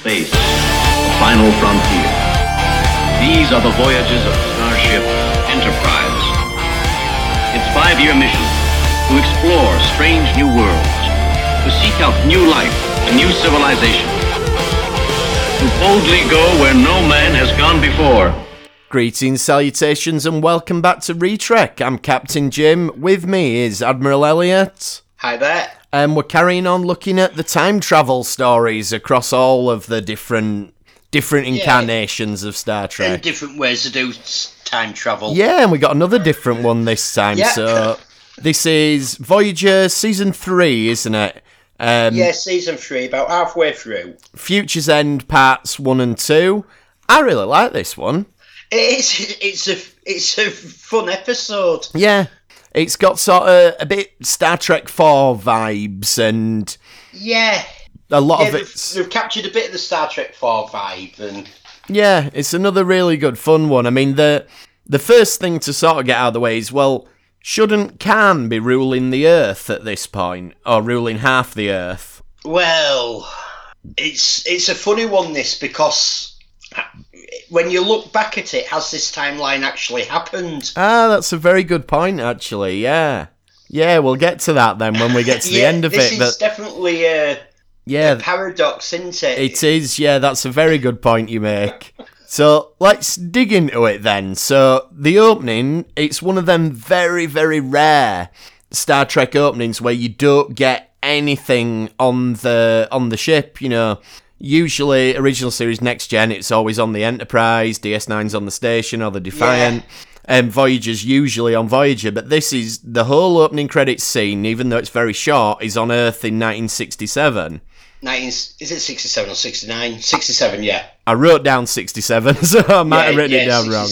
space, the final frontier. These are the voyages of Starship Enterprise. Its five-year mission to explore strange new worlds, to seek out new life and new civilization, to boldly go where no man has gone before. Greetings, salutations, and welcome back to Retrek. I'm Captain Jim. With me is Admiral Elliot. Hi there. And we're carrying on looking at the time travel stories across all of the different different incarnations of Star Trek And different ways to do time travel. Yeah, and we got another different one this time. Yeah. So this is Voyager season three, isn't it? Um, Yeah, season three, about halfway through. Future's End parts one and two. I really like this one. It's it's a it's a fun episode. Yeah, it's got sort of a bit Star Trek Four vibes, and Yeah, a lot yeah of they've, it's they've captured a bit of the Star Trek Four vibe, and yeah, it's another really good fun one. I mean the the first thing to sort of get out of the way is well, shouldn't Khan be ruling the Earth at this point, or ruling half the Earth? well, it's it's a funny one this because when you look back at it, has this timeline actually happened? Ah, that's a very good point, actually. Yeah, yeah, we'll get to that then when we get to the yeah, end of this is But definitely a, yeah, a paradox, isn't it? It is, yeah, that's a very good point you make. So let's dig into it then. So the opening, it's one of them very, very rare Star Trek openings where you don't get anything on the on the ship, you know. Usually original series next gen it's always on the Enterprise, DS9's on the station or the Defiant. And Voyager's usually on Voyager, but this is the whole opening credits scene, even though it's very short, is on Earth in 1967. 19, is it 67 or 69? 67, yeah. I wrote down 67, so I might have written yeah, it down wrong.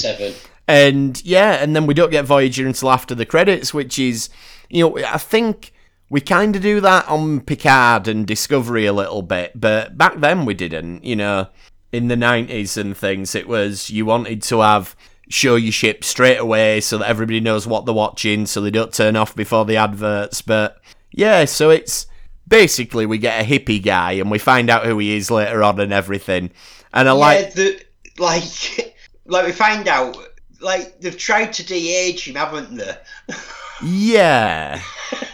And yeah, and then we don't get Voyager until after the credits, which is, you know, I think we kind of do that on Picard and Discovery a little bit, but back then we didn't, you know, in the 90s and things. It was you wanted to have show your ship straight away so that everybody knows what they're watching so they don't turn off before the adverts. But yeah, so it's basically we get a hippie guy and we find out who he is later on and everything. And I like yeah, the, like, like we find out, like they've tried to de-age him, haven't they? Yeah,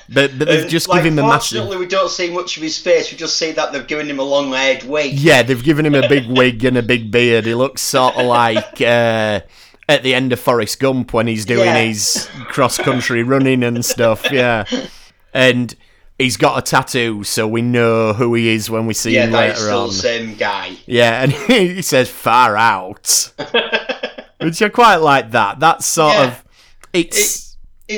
but but they've just like, given him a massive. We don't see much of his face. We just see that they've given him a long-haired wig. Yeah, they've given him a big wig and a big beard. He looks sort of like uh, at the end of Forrest Gump when he's doing Yeah. his cross country running and stuff. Yeah, and he's got a tattoo, so we know who he is when we see Yeah, him later still on. the same guy. Yeah, and he says "far out," which I quite like. That that's sort Yeah. of it's. It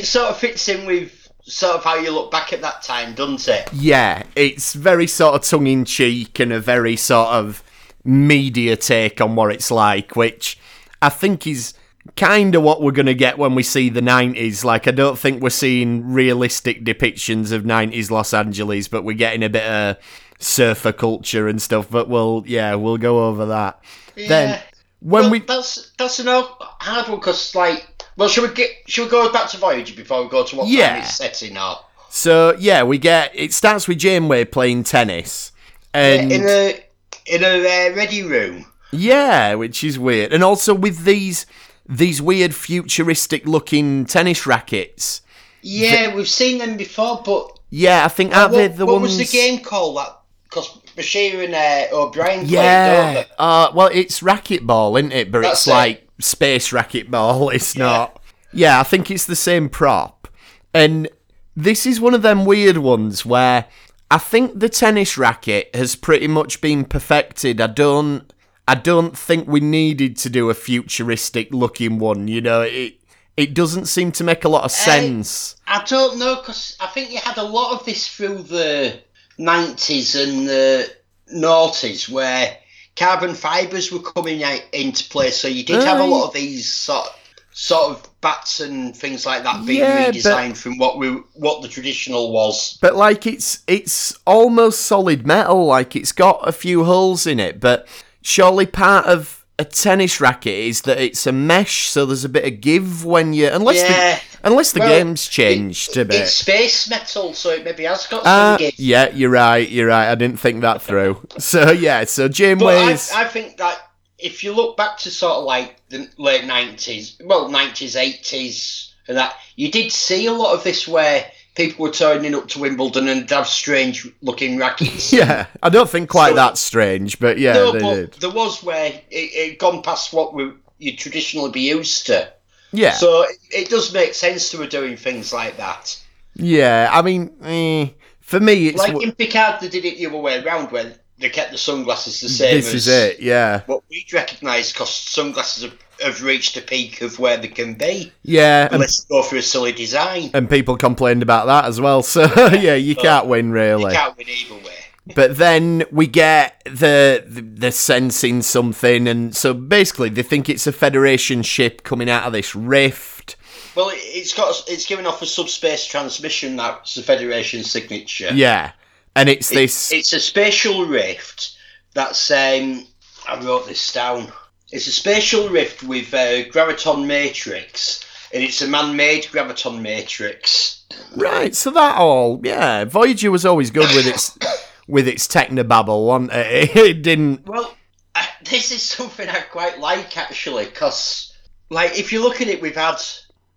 sort of fits in with sort of how you look back at that time, doesn't it? Yeah, it's very sort of tongue in cheek and a very sort of media take on what it's like, which I think is kind of what we're going to get when we see the 90s. Like, I don't think we're seeing realistic depictions of 90s Los Angeles, but we're getting a bit of surfer culture and stuff. But we'll, yeah, we'll go over that. Then, when Well, we. that's that's an hard one because like, well, should we get should we go back to Voyager before we go to what Yeah. it's setting up? So, yeah, we get. It starts with Janeway playing tennis. And. in a in a uh, ready room. Yeah, which is weird. And also with these these weird futuristic looking tennis rackets. Yeah, we've seen them before, but Yeah, I think aren't what, they the what ones was the game called? That because Bashir and uh, O'Brien played, don't Yeah. Uh well it's racquetball, isn't it? But That's it's it. like space racquetball. It's not. Yeah, I think it's the same prop. And this is one of them weird ones where I think the tennis racket has pretty much been perfected. I don't I don't think we needed to do a futuristic looking one, you know, it it doesn't seem to make a lot of sense. I don't know because I think you had a lot of this through the nineties and the noughties where carbon fibres were coming out into play. So you did have a lot of these sort sort of bats and things like that being Yeah, but- redesigned from what we what the traditional was. But like it's it's almost solid metal, like it's got a few holes in it, but surely part of a tennis racket is that it's a mesh, so there's a bit of give when you unless Yeah. the unless the Well, game's changed it- a bit. It's space metal, so it maybe has got Uh, yeah, you're right. You're right. I didn't think that through. So yeah, so But I, Janeway's. I think that if you look back to sort of like the late nineties, well nineties, eighties, and that you did see a lot of this where people were turning up to Wimbledon and have strange looking rackets. yeah, I don't think quite So- that strange, but yeah, no, they but did. there was where it, it gone past what we you'd traditionally be used to. Yeah, So it, it does make sense to be doing things like that. yeah. I mean, eh, for me, it's Like w- in Picard, they did it the other way around, where they kept the sunglasses the same. this as is it. Yeah, What we'd recognise because sunglasses have, have reached a peak of where they can be, yeah. And, unless you go for a silly design. and people complained about that as well. So yeah, you can't win really. You can't win either way. But then we get the, the the sensing something, and so basically they think it's a Federation ship coming out of this rift. Well, it, it's got it's giving off a subspace transmission. That's the Federation signature. Yeah, and it's It- this. It's a spatial rift. That's um. I wrote this down. It's a spatial rift with a graviton matrix, and it's a man-made graviton matrix. Right, so that all, yeah. Voyager was always good with its with its technobabble, wasn't it? It didn't. Well, uh, this is something I quite like actually, because like if you look at it, we've had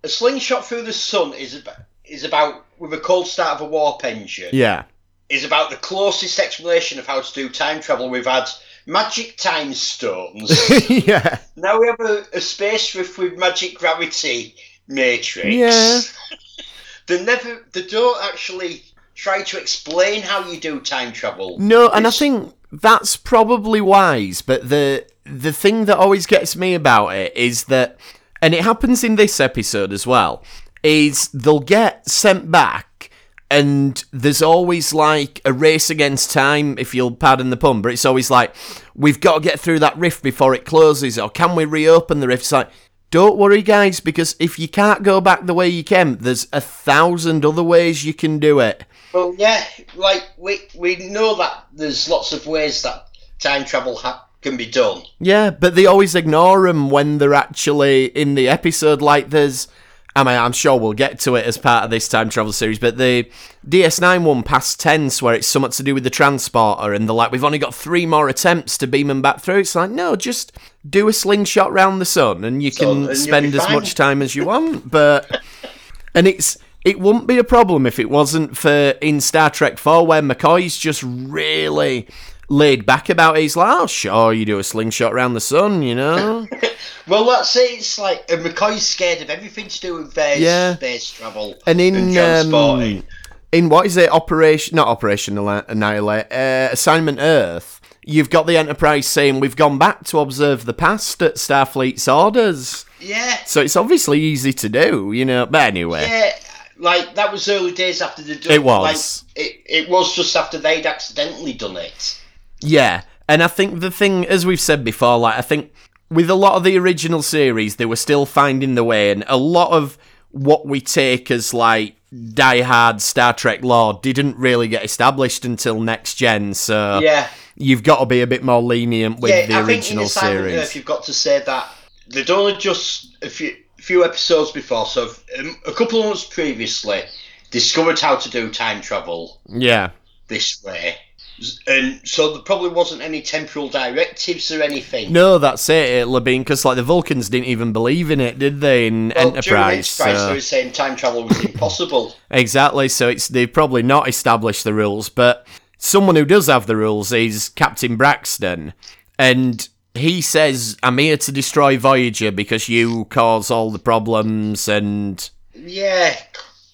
a slingshot through the sun is about, is about with a cold start of a warp engine. Yeah, Is about the closest explanation of how to do time travel. We've had magic time stones. yeah, now we have a, a space rift with magic gravity matrix. Yeah. they never. They don't actually try to explain how you do time travel. no, and I think that's probably wise. But the the thing that always gets me about it is that, and it happens in this episode as well, is they'll get sent back. And there's always like a race against time, if you'll pardon the pun, but it's always like, we've got to get through that rift before it closes, or can we reopen the rift? It's like, don't worry, guys, because if you can't go back the way you came, there's a thousand other ways you can do it. Well, yeah, like we we know that there's lots of ways that time travel ha- can be done. Yeah, but they always ignore them when they're actually in the episode. Like there's, I mean, I'm sure we'll get to it as part of this time travel series, but the DS9 one past tense where it's something to do with the transporter, and they're like, we've only got three more attempts to beam them back through. It's like, no, just do a slingshot round the sun, and you So- can and spend as much time as you want. But and it's it wouldn't be a problem if it wasn't for in Star Trek 4 where McCoy's just really laid back about it. He's like, oh, sure, you do a slingshot around the sun, you know? Well, that's it. It's like and McCoy's scared of everything to do with uh, Yeah. space travel And in, and transporting. um, in what is it, Operation, not Operation Annihilate, uh, Assignment Earth, you've got the Enterprise saying, we've gone back to observe the past at Starfleet's orders. yeah, So it's obviously easy to do, you know? But anyway. yeah. Like that was early days after the. It was. Like, it, it was just after they'd accidentally done it. Yeah, and I think the thing, as we've said before, like I think with a lot of the original series, they were still finding the way, and a lot of what we take as like die-hard Star Trek lore didn't really get established until next gen. So yeah. you've got to be a bit more lenient with yeah, the I think in original series. Earth, you've got to say that they'd only just if few, few episodes before, so um, a couple of months previously, discovered how to do time travel yeah, this way. And so there probably wasn't any temporal directives or anything. no, that's it. Been because like the Vulcans didn't even believe in it, did they? In Well, Enterprise, Enterprise, so- they were saying time travel was impossible. Exactly. So it's they've probably not established the rules, but someone who does have the rules is Captain Braxton, and he says, "I'm here to destroy Voyager because you cause all the problems." And yeah,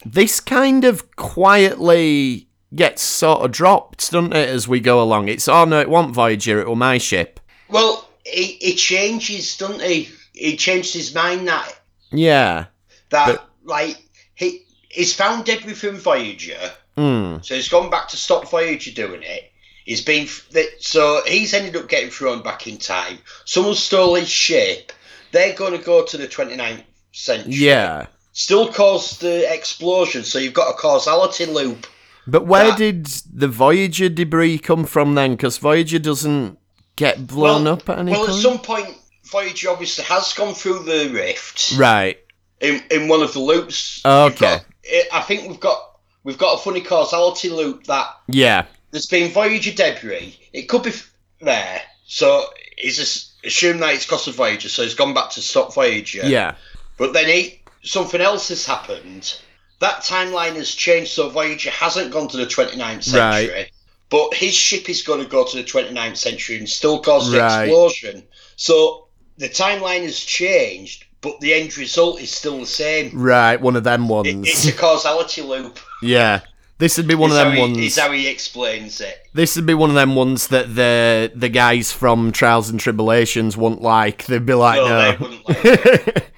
this kind of quietly gets sort of dropped, doesn't it, as we go along? It's oh no, it won't Voyager, it will my ship. well, he, he changes, doesn't he? He changed his mind that Yeah. that But- like he he's found debris from Voyager. Hmm. So he's gone back to stop Voyager doing it. He's been that so he's ended up getting thrown back in time. Someone stole his ship. They're going to go to the 29th century. Yeah. Still cause the explosion. So you've got a causality loop. But where That- did the Voyager debris come from then? Because Voyager doesn't get blown well, up at any well, point. at some point Voyager obviously has gone through the rift Right. in in one of the loops. Okay. Got- eh, I think we've got we've got a funny causality loop that Yeah. There's been Voyager debris. It could be f- there, so it's just assume that it's cost of Voyager, so it's gone back to stop Voyager. Yeah. But then he, something else has happened. That timeline has changed, so Voyager hasn't gone to the 29th century. Right. But his ship is going to go to the 29th century and still cause the Right. explosion. So the timeline has changed, but the end result is still the same. Right. One of them It, ones. it's a causality loop. yeah. This would be one of them how ones. He, is how he explains it. This would be one of them ones that the the guys from Trials and Tribulations won't like. They'd be like, No, no. they wouldn't like it.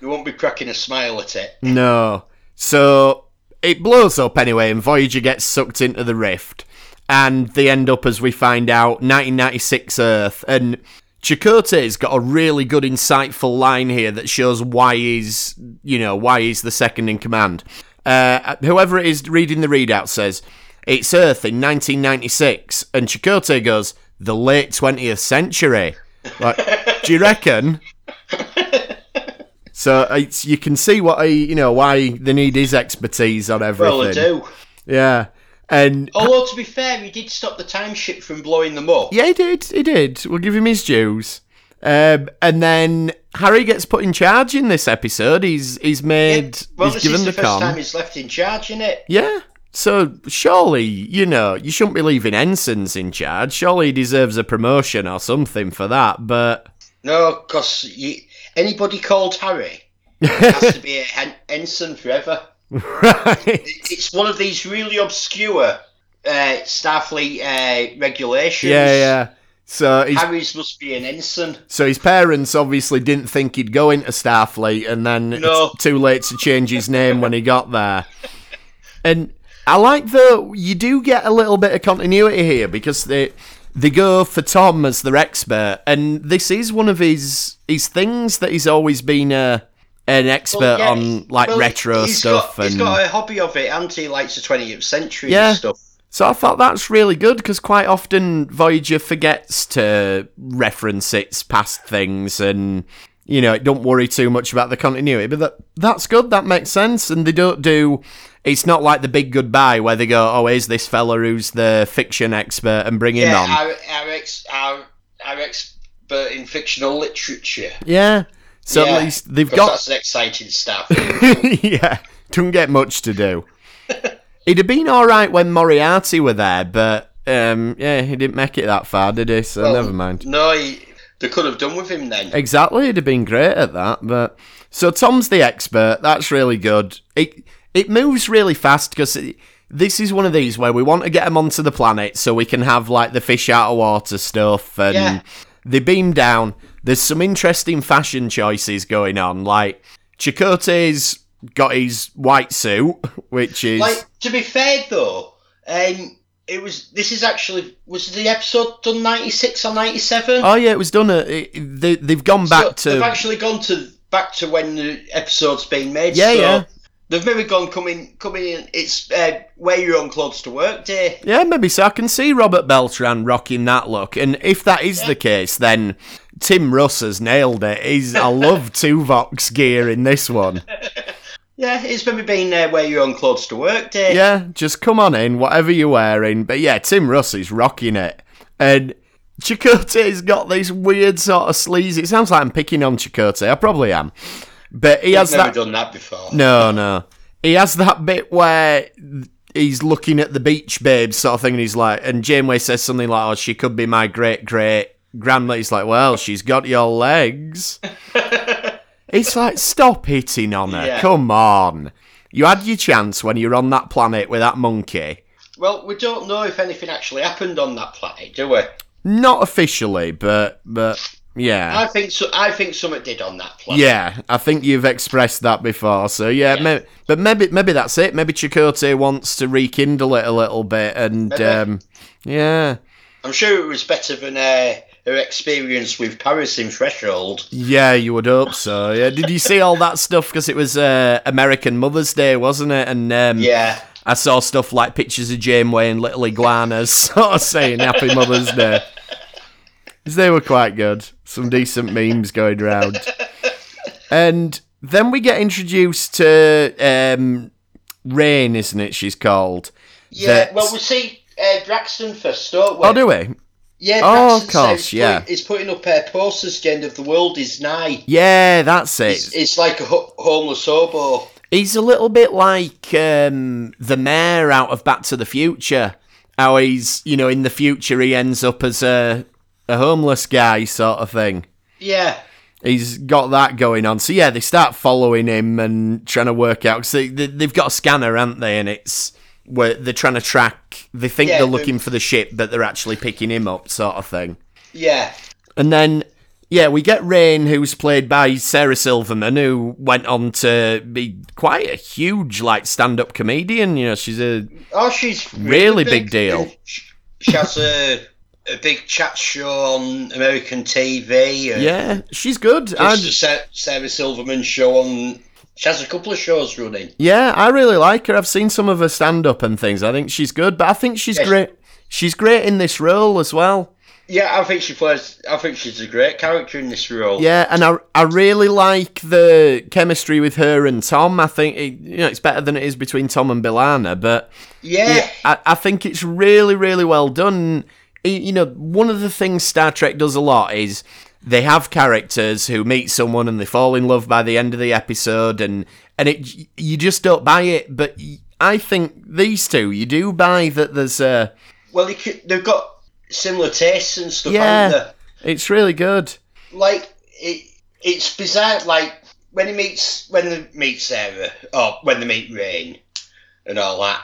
They won't be cracking a smile at it. No. So it blows up anyway, and Voyager gets sucked into the rift, and they end up, as we find out, 1996 Earth. And Chakotay's got a really good, insightful line here that shows why he's, you know, why he's the second in command. Uh, whoever it is reading the readout says it's Earth in 1996, and Chakotay goes the late 20th century. Like, do you reckon? So it's you can see what he, you know, why they need his expertise on everything. Well, they do. Yeah, and Although, to be fair, he did stop the time ship from blowing them up. yeah, he did. He did. We'll give him his dues. Um, and then Harry gets put in charge in this episode. He's he's made Well, he's this given is the, the first con. time he's left in charge, isn't it? Yeah. So surely, you know, you shouldn't be leaving ensigns in charge. Surely he deserves a promotion or something for that. But No, because anybody called Harry has to be an ensign forever. right. It's one of these really obscure uh, Starfleet uh, regulations. Yeah, yeah. So he's Harry's must be an ensign. So his parents obviously didn't think he'd go into Starfleet, and then No. it's too late to change his name when he got there. And I like though you do get a little bit of continuity here because they they go for Tom as their expert, and this is one of his his things that he's always been a an expert Well, yeah, on like well, retro he's stuff Got, he's and got a hobby of it, and he likes the 20th century Yeah. stuff. So I thought that's really good because quite often Voyager forgets to reference its past things and you know it don't worry too much about the continuity. But that that's good. That makes sense. And they don't do. It's not like the big goodbye where they go, "Oh, here's this fella who's the fiction expert and bring him Yeah, on." our, our, ex, our, our expert in fictional literature. yeah. So Yeah, at least they've got That's an exciting stuff. yeah, don't get much to do. It'd have been all right when Moriarty were there, but um, yeah, he didn't make it that far, did he? So Well, never mind. No, he, they could have done with him then. Exactly, he'd have been great at that. But so Tom's the expert. That's really good. It it moves really fast because this is one of these where we want to get them onto the planet so we can have like the fish out of water stuff, and Yeah. they beam down. There's some interesting fashion choices going on. Like Chakotay's got his white suit, which is Like to be fair though, um, it was. This is actually was the episode done ninety six or ninety seven. oh yeah, it was done. At, it, they they've gone back to They've actually gone to back to when the episode's been made. Yeah, so yeah. They've maybe gone coming coming in. It's uh, wear your own clothes to work day. Yeah, maybe so. I can see Robert Beltran rocking that look, and if that is the case, then Tim Russ has nailed it. He's I love Tuvok's gear in this one. Yeah, it's maybe been uh, you're on clothes to work day. Yeah, just come on in, whatever you're wearing. But yeah, Tim Russ is rocking it, and Chakotay's got this weird sort of sleazy. It sounds like I'm picking on Chakotay. I probably am, but he I've has never that. done that before. No, no. He has that bit where he's looking at the beach babes sort of thing, and he's like, and Janeway says something like, "Oh, she could be my great great grandma." He's like, "Well, she's got your legs." it's like, stop hitting on her. Yeah. Come on. You had your chance when you were on that planet with that monkey. Well, we don't know if anything actually happened on that planet, do we? Not officially, but but yeah. I think so. I think something did on that planet. Yeah, I think you've expressed that before. So yeah, Yeah. Maybe, but maybe maybe that's it. Maybe Chakotay wants to rekindle it a little bit, and um, yeah, I'm sure it was better than uh, her experience with Paris in Threshold. yeah, you would hope so. Yeah, did you see all that stuff? Because it was uh, American Mother's Day, wasn't it? And um, Yeah. I saw stuff like pictures of Janeway and little iguanas, sort of saying Happy Mother's Day. they were quite good. Some decent memes going around. And then we get introduced to um, Rain, isn't it? She's called. Yeah, That- well, we see uh, Braxton first, don't we? Oh, do we? Yeah, Oh, of course, yeah. He's putting up uh, posters, the end of the world is nigh. Yeah, that's It's, it. it's like a ho- homeless hobo. He's a little bit like um, the mayor out of Back to the Future. How he's, you know, in the future he ends up as a a homeless guy sort of thing. Yeah, He's got that going on. So yeah, they start following him and trying to work out. Cause they, they, they've got a scanner, haven't they? And it's where they're trying to track. They think Yeah, they're they- looking for the ship, but they're actually picking him up, sort of thing. yeah. And then, yeah, we get Rain, who's played by Sarah Silverman, who went on to be quite a huge, like, stand-up comedian. You know, she's a Oh, she's Really big deal. She, has a a big chat show on American TV. Uh, yeah, she's good. I, Just a Sarah Silverman show on. She has a couple of shows running. yeah, I really like her. I've seen some of her stand-up and things. I think she's good, but I think she's Yes. great. She's great in this role as well. Yeah, I think she plays. I think she's a great character in this role. Yeah, and I I really like the chemistry with her and Tom. I think it, you know it's better than it is between Tom and B'Elanna, but yeah, yeah, I, I think it's really, really well done. You know, one of the things Star Trek does a lot is they have characters who meet someone and they fall in love by the end of the episode, and and it you just don't buy it. But i think these two, you do buy that there's a Well, they've got similar tastes and stuff. Yeah. it's really good. Like it, it's bizarre. Like when he meets when they meet Sarah, or when they meet Rain, and all that.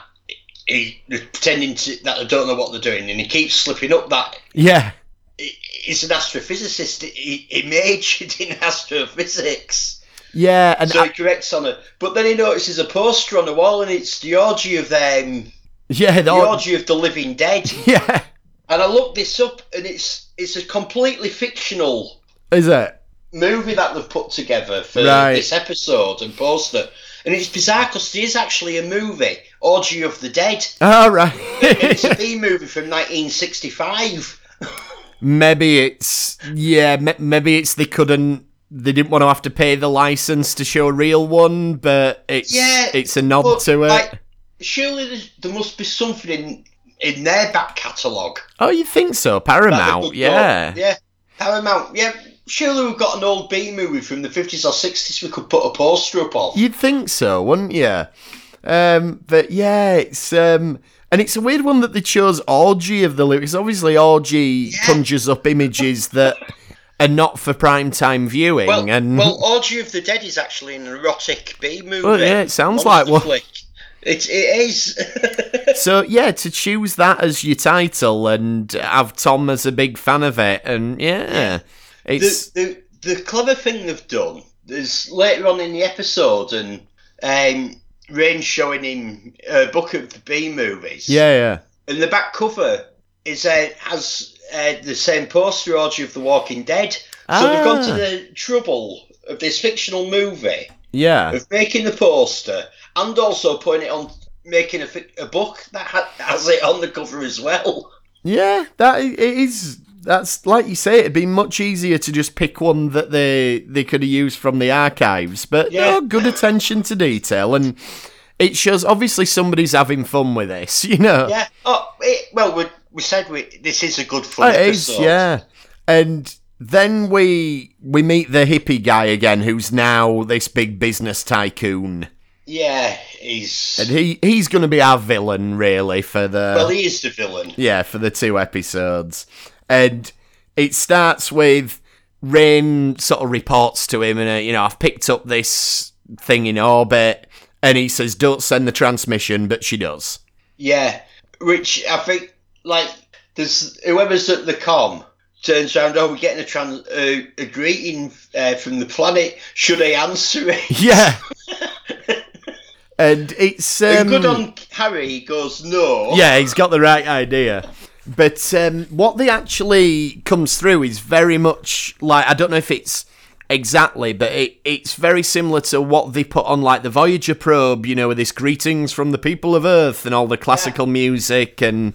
He, they're pretending to, that they don't know what they're doing, and he keeps slipping up that Yeah, he's an astrophysicist. He, he majored in astrophysics. yeah, and So he corrects on it. But then he notices a poster on the wall and it's the orgy of them yeah, the the- orgy of the living dead. yeah. And I looked this up and it's it's a completely fictional Is it? movie that they've put together for Right. this episode and poster. And it's bizarre because there is actually a movie, Orgy of the Dead. All right. It's a B movie from 1965. Maybe it's yeah. m- Maybe it's they couldn't. They didn't want to have to pay the license to show a real one, but it's Yeah, it's a nod to it. like, surely there must be something in, in their back catalogue. oh, you think so? Paramount, could go- yeah. Yeah. Paramount, yeah. Surely we've got an old B movie from the 50s or 60s we could put a poster up of. You'd think so, wouldn't you? Um, but yeah, it's um, and it's a weird one that they chose orgy of the lyrics. Obviously, orgy Yeah. conjures up images that are not for prime time viewing, Well, and well, Orgy of the Dead is actually an erotic B movie. Well, yeah, it sounds like one. flick. It, it is. So yeah, to choose that as your title and have Tom as a big fan of it, and yeah, it's the, the the clever thing they've done is later on in the episode, and um, Rain showing him a book of the B movies. yeah, yeah, And the back cover is uh, has uh, the same poster, Orgy of the Walking Dead. So they've gone to Ah. the trouble of this fictional movie yeah, of making the poster and also putting it on, making a, a book that has it on the cover as well. yeah. That it is. That's like you say. It'd be much easier to just pick one that they they could have used from the archives, but Yeah. no, good attention to detail, and it shows obviously somebody's having fun with this. You know, Yeah. Oh, it, well, we, we said we, this is a good fun It is, episode. yeah. And then we we meet the hippie guy again, who's now this big business tycoon, Yeah, he's. and he he's going to be our villain really for the well, he is the villain. yeah for the two episodes, and it starts with Rain sort of reports to him, and uh, you know I've picked up this thing in orbit, and he says don't send the transmission, but she does. Yeah, which I think like there's whoever's at the com turns around. Oh, we're getting a trans uh, a greeting uh, from the planet. Should I answer it? Yeah. And it's um, and good on Harry. He goes no. Yeah, he's got the right idea. But um, what they actually comes through is very much like I don't know if it's exactly, but it, it's very similar to what they put on like the Voyager probe. You know, with this greetings from the people of Earth and all the classical music and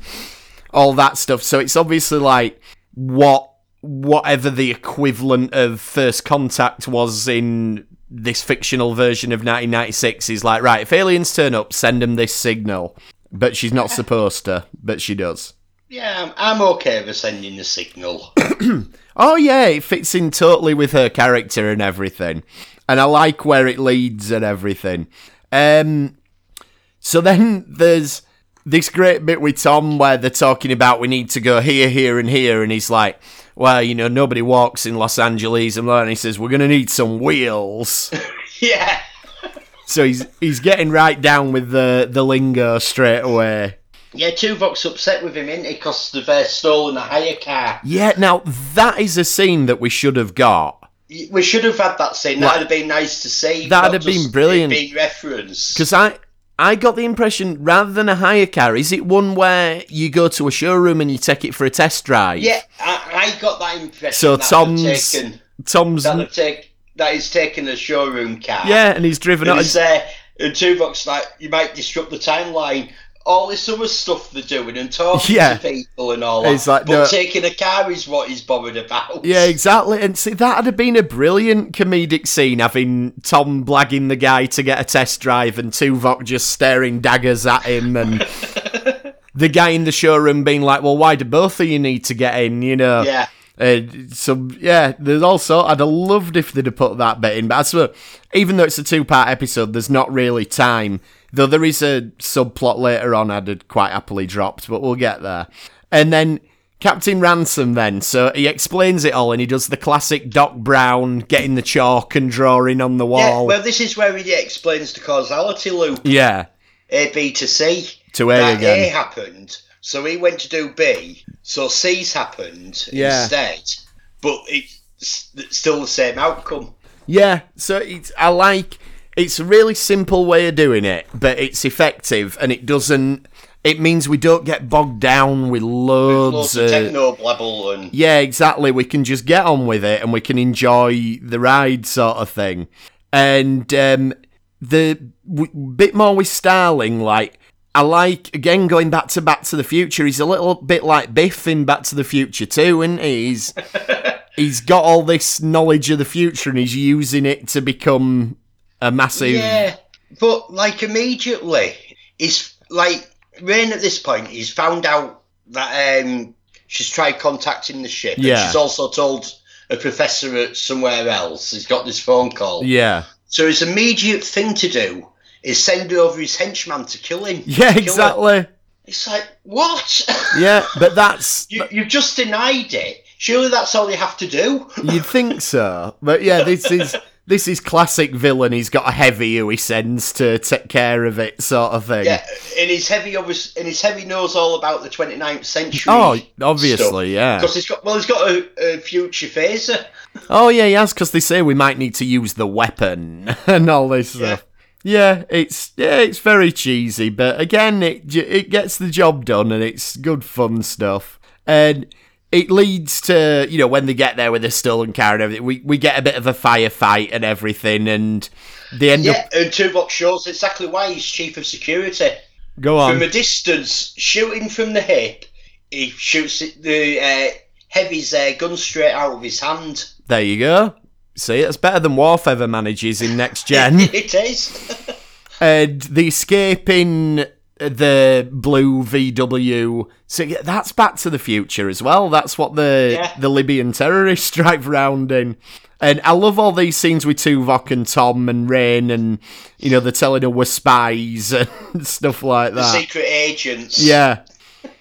all that stuff. So it's obviously like what whatever the equivalent of First Contact was in this fictional version of 1996. He's like, right, if aliens turn up, send them this signal. But she's not supposed to, but she does. Yeah, I'm, I'm okay with sending the signal. Oh yeah, it fits in totally with her character and everything. And I like where it leads and everything. Um so then there's this great bit with Tom where they're talking about we need to go here, here, and here, and he's like, Well, you know, nobody walks in Los Angeles and he says, We're gonna need some wheels. yeah. so he's he's getting right down with the, the lingo straight away. Yeah, Tuvok's upset with him, isn't he? Because they've uh, stolen a hire car. Yeah, now that is a scene that we should have got. We should have had that scene. That'd have been nice to see. That'd have been brilliant. it Being referenced. Because I, I got the impression rather than a hire car, is it one where you go to a showroom and you take it for a test drive? Yeah, I, I got that impression. So that Tom's taken, Tom's that take, that he's taken a showroom car. yeah, and he's driven And he's there, and Tuvok's like, you might disrupt the timeline. All this other stuff they're doing and talking Yeah. to people and all that. It's like, but no- taking a car is what he's bothered about. Yeah, exactly. And see, that'd have been a brilliant comedic scene, having Tom blagging the guy to get a test drive and Tuvok just staring daggers at him and the guy in the showroom being like, well, why do both of you need to get in, you know? Yeah. Uh, so yeah, there's also I'd have loved if they'd have put that bit in, but I swear, even though it's a two-part episode, there's not really time. Though there is a subplot later on, I'd have quite happily dropped, but we'll get there. And then Captain Ransom, then so he explains it all, and he does the classic Doc Brown getting the chalk and drawing on the wall. Yeah, well, this is where he explains the causality loop. Yeah, A, B to C. To A that again. A happened, so he went to do B, so C's happened Yeah. instead, but it's still the same outcome. Yeah, so it's I like it's a really simple way of doing it, but it's effective and it doesn't it means we don't get bogged down with loads, Loads of of techno blabble and Yeah, exactly. We can just get on with it and we can enjoy the ride sort of thing. And um the w- bit more with Starling like I like again going back to Back to the Future. He's a little bit like Biff in Back to the Future too, isn't he? He's he's got all this knowledge of the future and he's using it to become a massive. yeah, but like immediately, he's like Rain at this point. He's found out that um she's tried contacting the ship. and Yeah. she's also told a professor at somewhere else. He's got this phone call. Yeah, So his immediate thing to do is send over his henchman to kill him. yeah, Kill exactly. It's like what? Yeah, but that's you, you've just denied it. Surely that's all you have to do. You'd think so, but yeah, this is this is classic villain. He's got a heavy who he sends to take care of it, sort of thing. Yeah, and his heavy, obvious, and his heavy knows all about the 29th century. Oh, obviously, yeah. Because he's got well, he's got a, a future phaser. Oh yeah, he has because they say we might need to use the weapon and all this stuff. Yeah, it's yeah, it's very cheesy, but again, it it gets the job done and it's good fun stuff. And it leads to you know when they get there with the stolen car and everything, we we get a bit of a firefight and everything, and they end Yeah, up and Tuvok shows exactly why he's chief of security. go on. From a distance, shooting from the hip, he shoots the uh, heavy's uh, gun straight out of his hand. There you go. See, it's better than Worf ever manages in Next Gen. it is. and the escape in the blue VW. So yeah, that's Back to the Future as well. That's what the Yeah. the Libyan terrorists drive around in. And I love all these scenes with Tuvok and Tom and Rain, and you know they're telling her we're spies and stuff like the that. secret agents. Yeah.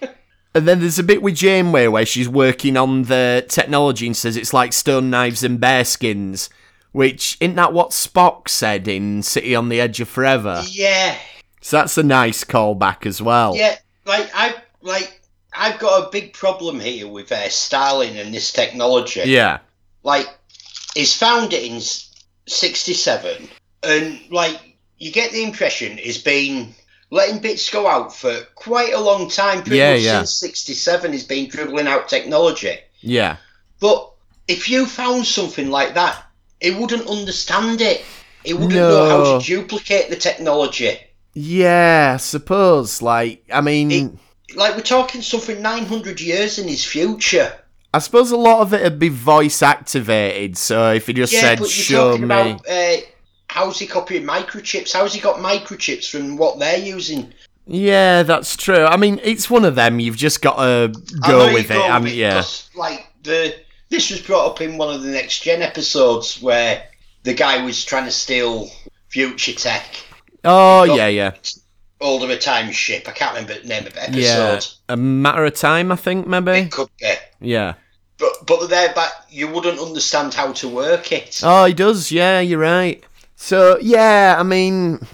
And then there's a bit with Janeway where she's working on the technology and says it's like stone knives and bear skins, which isn't that what Spock said in City on the Edge of Forever? Yeah. So that's a nice callback as well. Yeah, like I like I've got a big problem here with uh, Starling and this technology. Yeah. Like he's found it in '67, and like you get the impression he's been letting bits go out for quite a long time. Pretty Yeah, much yeah. since '67, he's been dribbling out technology. Yeah. But if you found something like that, he wouldn't understand it. He wouldn't know how to duplicate the technology. Yeah, I suppose. Like, I mean, It- Like we're talking something 900 years in his future. I suppose a lot of it would be voice activated. So if he just Yeah, said, but you're "Show talking me," about uh, how's he copying microchips? How's he got microchips from what they're using? yeah, that's true. I mean, it's one of them. You've just got to go with it. go And with yeah, like the this was brought up in one of the next gen episodes where the guy was trying to steal future tech oh got- yeah, yeah, a time ship. I can't remember the name of the yeah. A matter of time, I think maybe. It could be. Yeah. But but there, but you wouldn't understand how to work it. Oh, he does. Yeah, you're right. So yeah, I mean,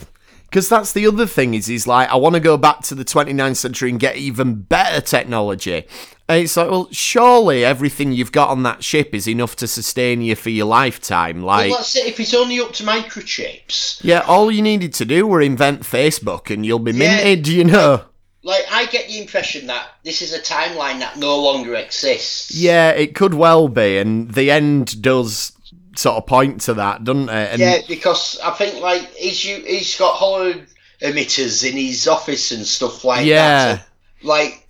because that's the other thing is he's like, I want to go back to the 29th century and get even better technology. And it's like, well, surely everything you've got on that ship is enough to sustain you for your lifetime. Like, well, that's it. If it's only up to microchips, yeah, all you needed to do were invent Facebook and you'll be Yeah. minted, you know. like I get the impression that this is a timeline that no longer exists. Yeah, it could well be, and the end does sort of point to that, doesn't it? And Yeah, because I think like he's you, he's got holo emitters in his office and stuff like Yeah. that. Like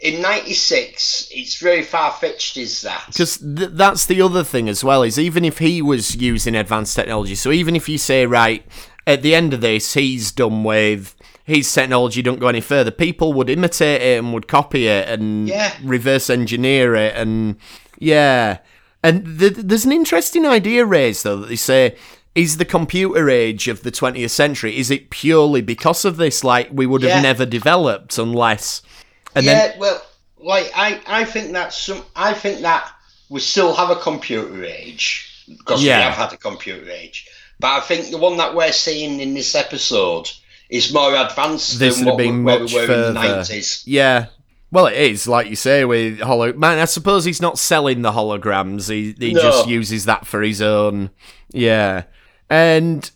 in '96, it's very far fetched. Is that? Because th- that's the other thing as well is even if he was using advanced technology, so even if you say right at the end of this he's done with his technology, don't go any further, people would imitate it and would copy it and Yeah. reverse engineer it and yeah. And th- there's an interesting idea raised though that they say. Is the computer age of the 20th century, is it purely because of this? Like, we would have Yeah. never developed unless. And yeah, then, well, like I, I think that some, I think that we still have a computer age because Yeah. we have had a computer age. But I think the one that we're seeing in this episode is more advanced This than have what we, where we were in the nineties. Yeah. Well, it is like you say with holo. Man, I suppose he's not selling the holograms. He he No. just uses that for his own. Yeah. And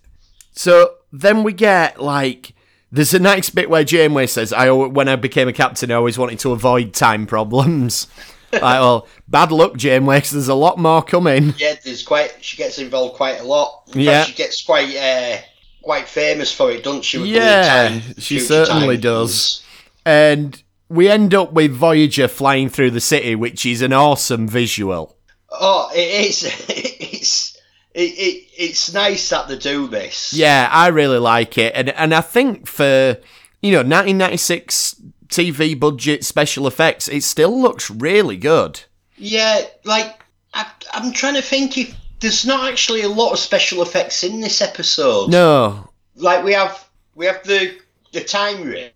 so then we get like there's a nice bit where Janeway says, "I when I became a captain, I always wanted to avoid time problems." like, well, bad luck, Janeway, 'cause there's a lot more coming. Yeah, there's quite. She gets involved quite a lot. In Yeah. fact, she gets quite uh, quite famous for it, doesn't she? Yeah, she certainly does. And we end up with Voyager flying through the city, which is an awesome visual. Oh, it is. it's it, it it's nice that they do this. Yeah, I really like it, and and I think for you know 1996 TV budget special effects, it still looks really good. Yeah, like I, I'm trying to think if there's not actually a lot of special effects in this episode. No, Like we have we have the the time ring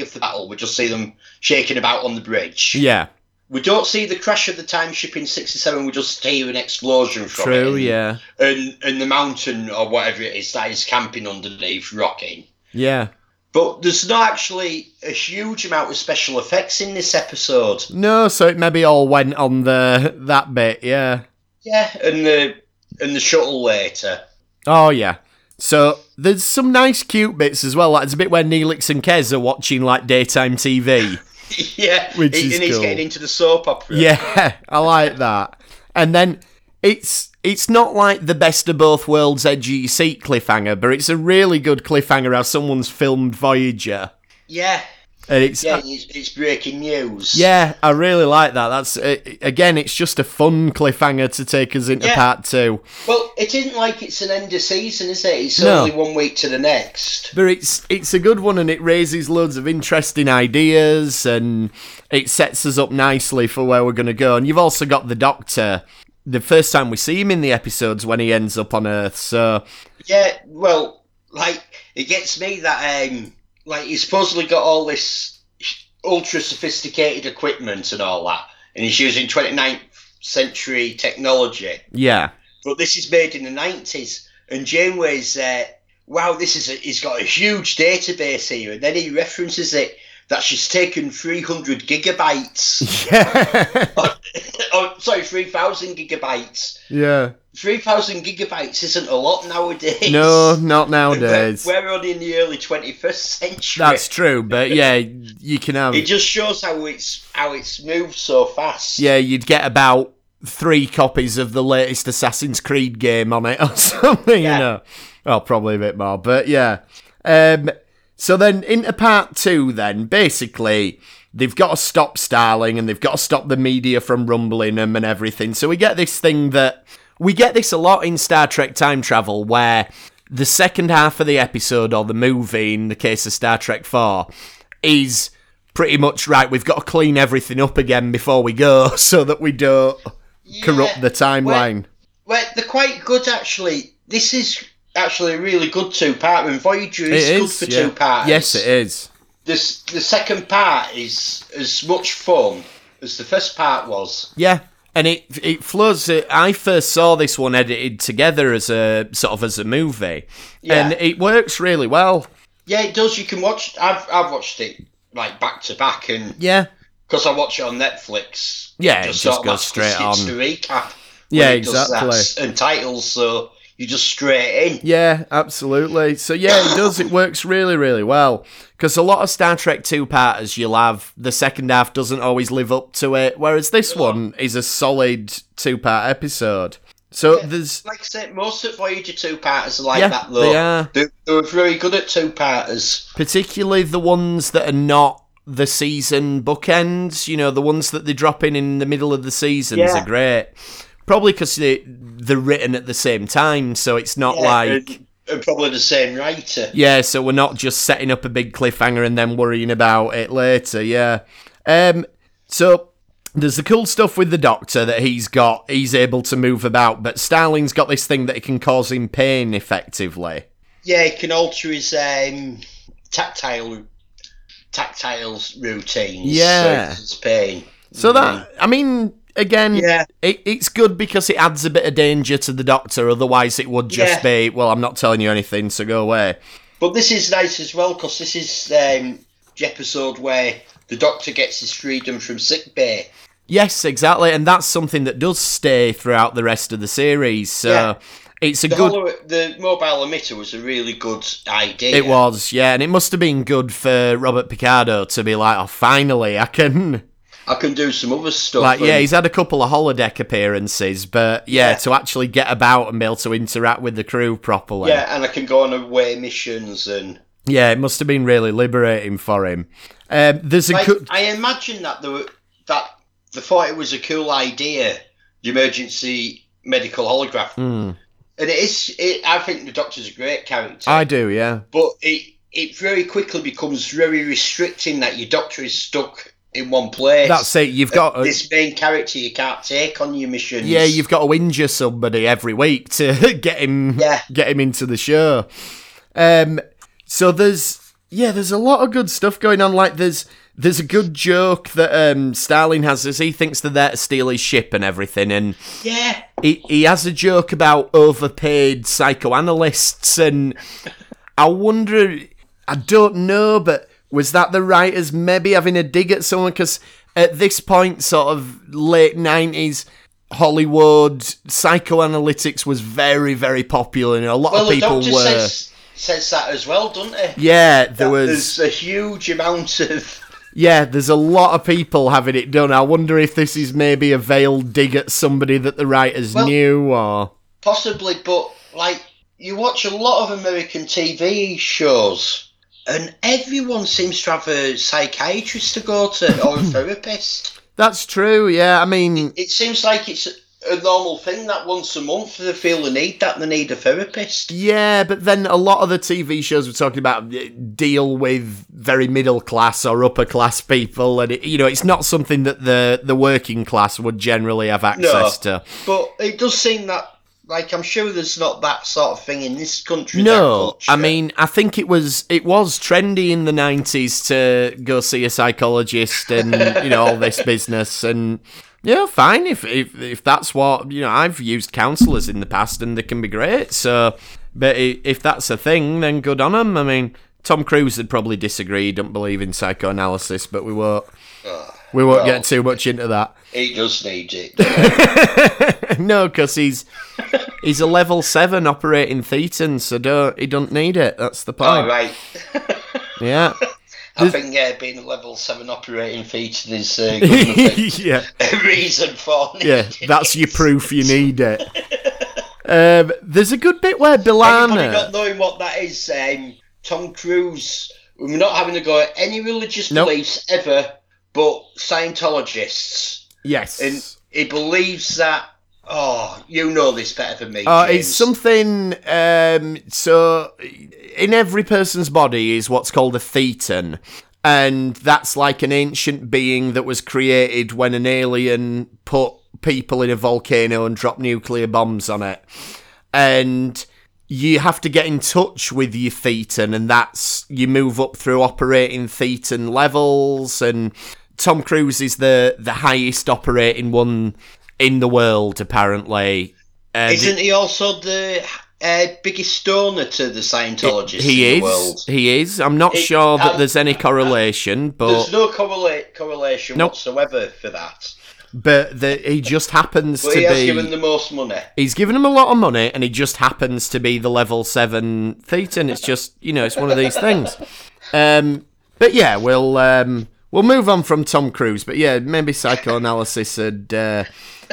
of the battle. We just see them shaking about on the bridge. yeah, We don't see the crash of the time ship in '67. We just hear an explosion from it. true, yeah, And and the mountain or whatever it is that is camping underneath, rocking. yeah. But there's not actually a huge amount of special effects in this episode. No, so it maybe all went on the that bit, yeah. Yeah, and the and the shuttle later. Oh yeah. So there's some nice cute bits as well. Like there's a bit where Neelix and Kes are watching like daytime TV. yeah, Which and is he's cool. getting into the soap opera. Yeah, I like that. And then it's it's not like the best of both worlds edgy seat cliffhanger, but it's a really good cliffhanger how someone's filmed Voyager. yeah, And it's yeah. It's, breaking news. yeah, I really like that. That's again, it's just a fun cliffhanger to take us into Yeah. part two. Well, it isn't like it's an end of season, is it? It's No. only one week to the next. But it's it's a good one and it raises loads of interesting ideas and it sets us up nicely for where we're gonna go. And you've also got the Doctor. The first time we see him in the episodes when he ends up on Earth, so Yeah, well, like it gets me that um, like he's supposedly got all this ultra sophisticated equipment and all that, and he's using 29th century technology. yeah. But this is made in the 90s, and Janeway's uh, wow, this is a, he's got a huge database here, and then he references it that she's taken 300 gigabytes. Yeah. oh, sorry, 3,000 gigabytes. yeah. 3,000 gigabytes isn't a lot nowadays. No, not We're, nowadays. we're only in the early 21st century. That's true, but yeah, you can have It just shows how it's how it's moved so fast. yeah, you'd get about three copies of the latest Assassin's Creed game on it or something, Yeah. you know. Well, probably a bit more, but yeah. Um so then into part two then, basically they've got to stop Starling and they've got to stop the media from rumbling them and everything. So we get this thing that we get this a lot in Star Trek time travel where the second half of the episode or the movie, in the case of Star Trek 4, is pretty much right. We've got to clean everything up again before we go so that we don't corrupt the timeline. Well, they're quite good actually. This is actually a really good two part and Voyager is, It good for yeah. two parts. Yes, it is. This the second part is as much fun as the first part was. Yeah, and it it flows. uh, I first saw this one edited together as a sort of as a movie, Yeah. and it works really well. Yeah, it does. You can watch. I've I've watched it like back to back, and Yeah, because I watch it on Netflix. Yeah, it just of goes straight on. the recap. Yeah, when it does that exactly. And titles, so you just straight in. yeah, absolutely. So yeah, it does. It works really, really well. Because a lot of Star Trek two parters, you'll have the second half doesn't always live up to it, whereas this one is a solid two part episode. So there's Like I said, most of Voyager two parters are like Yeah, that. Though they are. They, they were very good at two parters. particularly the ones that are not the season bookends. You know, the ones that they drop in in the middle of the seasons Yeah. are great. Probably because they they're written at the same time, so it's not like and, and probably the same writer. yeah. So we're not just setting up a big cliffhanger and then worrying about it later. Yeah. Um. So. There's the cool stuff with the doctor that he's got. He's able to move about, but Starling's got this thing that it can cause him pain effectively. Yeah, he can alter his um, tactile tactile routines. Yeah. so it's pain. So that I mean, again, Yeah. it, it's good because it adds a bit of danger to the doctor. Otherwise, it would just Yeah. be, well, I'm not telling you anything, so go away. But this is nice as well because this is um, the episode where the Doctor gets his freedom from sick bay. Yes, exactly, and that's something that does stay throughout the rest of the series. So Yeah. it's a The, good. the mobile emitter was a really good idea. It was, yeah, and it must have been good for Robert Picardo to be like, oh, finally, I can. I can do some other stuff. Like, yeah, he's had a couple of holodeck appearances, but yeah, Yeah. to actually get about and be able to interact with the crew properly. yeah, and I can go on away missions and. Yeah, it must have been really liberating for him. Um, there's a Like, good. I imagine that the that they thought it was a cool idea, the emergency medical holograph, Hmm. and it is. It, I think the Doctor's a great character, I do, yeah. but it it very quickly becomes very restricting that your Doctor is stuck in one place. That's it. You've got uh, this main character you can't take on your missions. yeah, you've got to injure somebody every week to get him Yeah. get him into the show. Um, so there's yeah, there's a lot of good stuff going on. Like there's there's a good joke that um Starling has as he thinks they're there to steal his ship and everything, and yeah. he he has a joke about overpaid psychoanalysts, and I wonder, I don't know, but was that the writers maybe having a dig at someone? Because at this point, sort of late nineties. Hollywood psychoanalytics was very, very popular, and a lot Well, of the people Doctor were. says says that as well, doesn't he? yeah, there That was. There's a huge amount of. Yeah, there's a lot of people having it done. I wonder if this is maybe a veiled dig at somebody that the writers Well- knew, or Possibly, but like you watch a lot of American TV shows, and everyone seems to have a psychiatrist to go to or a therapist. that's true. Yeah, I mean, It seems like it's a normal thing that once a month they feel the need that they need a therapist. Yeah, but then a lot of the TV shows we're talking about uh, deal with very middle class or upper class people, and it, you know it's not something that the the working class would generally have access to. But it does seem that, like, I'm sure there's not that sort of thing in this country. No. I mean I think it was it was trendy in the nineties to go see a psychologist and you know all this business and. Yeah, fine. If, if if that's what you know, I've used counsellors in the past, and they can be great. So, but if that's a thing, then good on them. I mean, Tom Cruise would probably disagree. Don't believe in psychoanalysis, but we won't. We won't well- get too much into that. he does need it. no, because he's he's a level seven operating thetan, so don't he don't need it. That's the All point. right. Yeah, I think yeah, being a level seven operating feature is uh, yeah, a reason for needing yeah. That's your proof you need it. Um, there's a good bit where Anybody B'Elanna. not knowing what that is, um, Tom Cruise, we're not having to go at any religious Nope. beliefs ever, but Scientologists, Yes. and he believes that. Oh, you know this better than me. Uh, James. it's something. Um, so, in every person's body is what's called a thetan, and that's like an ancient being that was created when an alien put people in a volcano and dropped nuclear bombs on it. And you have to get in touch with your thetan, and that's you move up through operating thetan levels. And Tom Cruise is the the highest operating one in the world, apparently. Uh, Isn't he also the uh, biggest stoner to the Scientologists he in is. the world? He is. I'm not It- sure that um, there's any correlation, but There's no correlate, correlation Nope. whatsoever for that. but the, he just happens to he has be. given the most money. He's given him a lot of money, and he just happens to be the level seven Thetan. It's just you know, it's one of these things. Um, but yeah, we'll um, we'll move on from Tom Cruise. But yeah, maybe psychoanalysis and uh,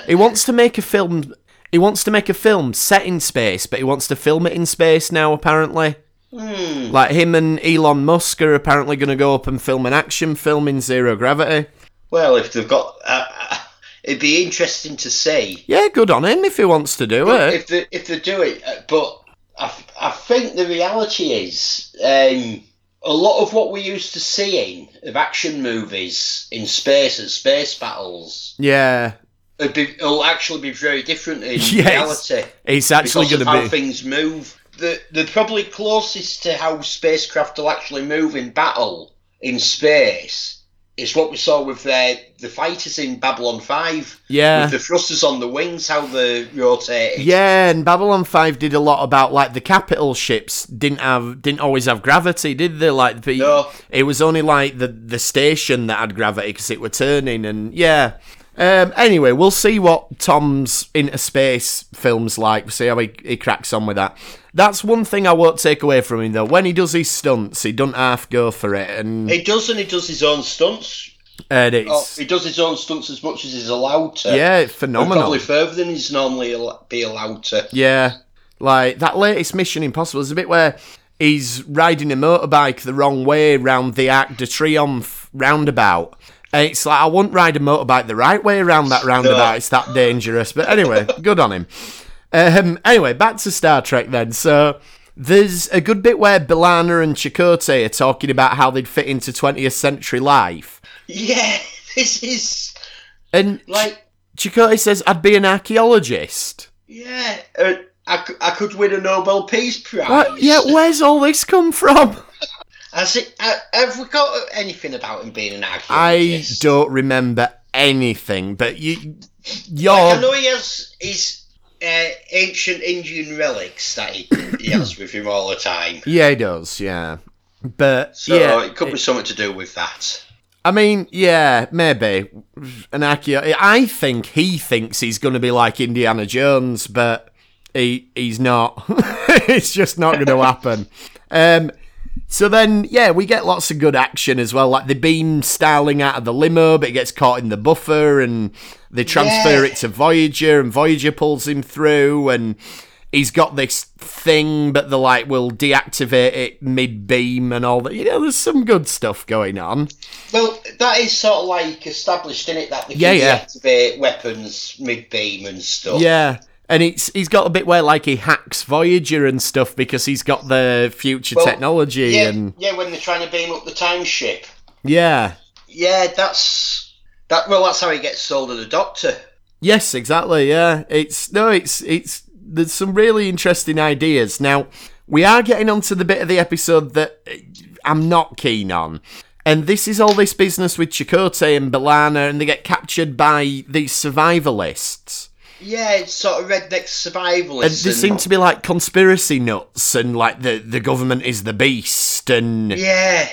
he wants to make a film. He wants to make a film set in space, but he wants to film it in space now. Apparently, Hmm. like him and Elon Musk are apparently going to go up and film an action film in zero gravity. Well, if they've got, uh, uh, it'd be interesting to see Yeah, good on him if he wants to do it. if they if they do it. uh, But I, I think the reality is um, a lot of what we're used to seeing of action movies in space and space battles Yeah, would be, will actually be very different in Yes. reality. it's actually going to how things move. The the probably closest to how spacecraft will actually move in battle in space is what we saw with the the fighters in Babylon Five. Yeah. with the thrusters on the wings, how they rotated. Yeah, and Babylon Five did a lot about like the capital ships didn't have didn't always have gravity, did they? Like the, No. it was only like the the station that had gravity because it were turning, and yeah. Um, anyway, we'll see what Tom's interspace films like. We'll see how he, he cracks on with that. That's one thing I won't take away from him though. When he does his stunts, he doesn't half go for it, and, He does, and he does his own stunts. and Oh, he does his own stunts as much as he's allowed to. yeah, phenomenal. Probably further than he's normally al- be allowed to. Yeah, like that latest Mission Impossible is a bit where he's riding a motorbike the wrong way round the Arc de Triomphe roundabout. And it's like I wouldn't ride a motorbike the right way around that roundabout. No. It's that dangerous. But anyway, good on him. Um, anyway, back to Star Trek then. So there's a good bit where B'Elanna and Chakotay are talking about how they'd fit into 20th century life. Yeah, this is And like Chakotay says, I'd be an archaeologist. yeah. Uh, I, I could win a Nobel Peace Prize. What? Yeah, where's all this come from? Has it, uh, have we got anything about him being an I don't remember anything, but you, you're Like, I know he has his uh, ancient Indian relics that he, he has with him all the time. yeah, he does, yeah. But So yeah, it could be something to do with that. I mean, yeah, maybe an archaeo. I think he thinks he's going to be like Indiana Jones, but he he's not. it's just not going to happen. Um, so then, yeah, we get lots of good action as well. Like the beam Starling out of the limo, but it gets caught in the buffer, and they transfer Yeah. it to Voyager, and Voyager pulls him through, and he's got this thing, but the like will deactivate it mid beam and all that. You know, there's some good stuff going on. Well, that is sort of like established in it that they Yeah, yeah. deactivate weapons mid beam and stuff. Yeah. And it's he's got a bit where like he hacks Voyager and stuff because he's got the future Well, technology yeah, and yeah. When they're trying to beam up the time ship. yeah. Yeah, that's that. Well, that's how he gets sold to the Doctor. Yes, exactly. Yeah, it's no, it's it's there's some really interesting ideas. Now we are getting onto the bit of the episode that uh, I'm not keen on, and this is all this business with Chakotay and B'Elanna, and they get captured by these survivalists. Yeah, it's sort of redneck And survivalists. they seem to be like conspiracy nuts, and like the the government is the beast, and yeah.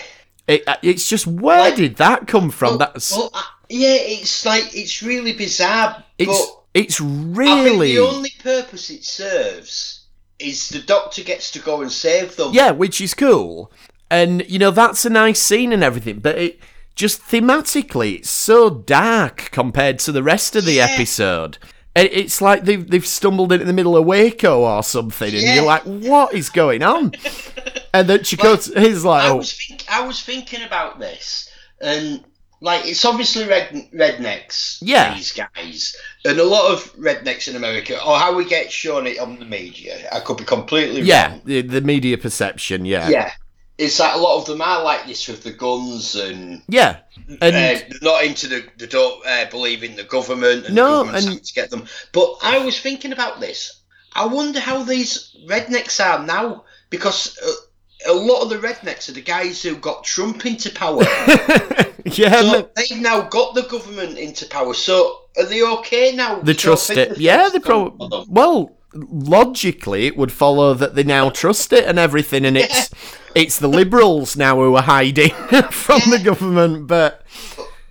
it, it's just where Like- did that come from? Well, That's well, uh, yeah. It's like it's really bizarre. it's but it's I really think the only purpose it serves is the Doctor gets to go and save them. Yeah, which is cool. And, you know, that's a nice scene and everything, but it just thematically, it's so dark compared to the rest of the Yeah. episode. It's like they've, they've stumbled into the middle of Waco or something, and Yeah. you're like, what is going on? and then Chakotay is like, I oh, was think, I was thinking about this, and like it's obviously red rednecks. Yeah. these guys, and a lot of rednecks in America, or how we get shown it on the media. I could be completely Yeah, wrong. the, the media perception. Yeah, yeah. It's like a lot of them are like this with the guns and yeah, and uh, not into the they don't uh, believe in the government and No, the and- to get them. But I was thinking about this. I wonder how these rednecks are now because uh, a lot of the rednecks are the guys who got Trump into power. yeah, so they've now got the government into power. So are they okay now? they trust it. Yeah, they probably. Well, logically, it would follow that they now trust it and everything, and it's it's the liberals now who are hiding from the government. But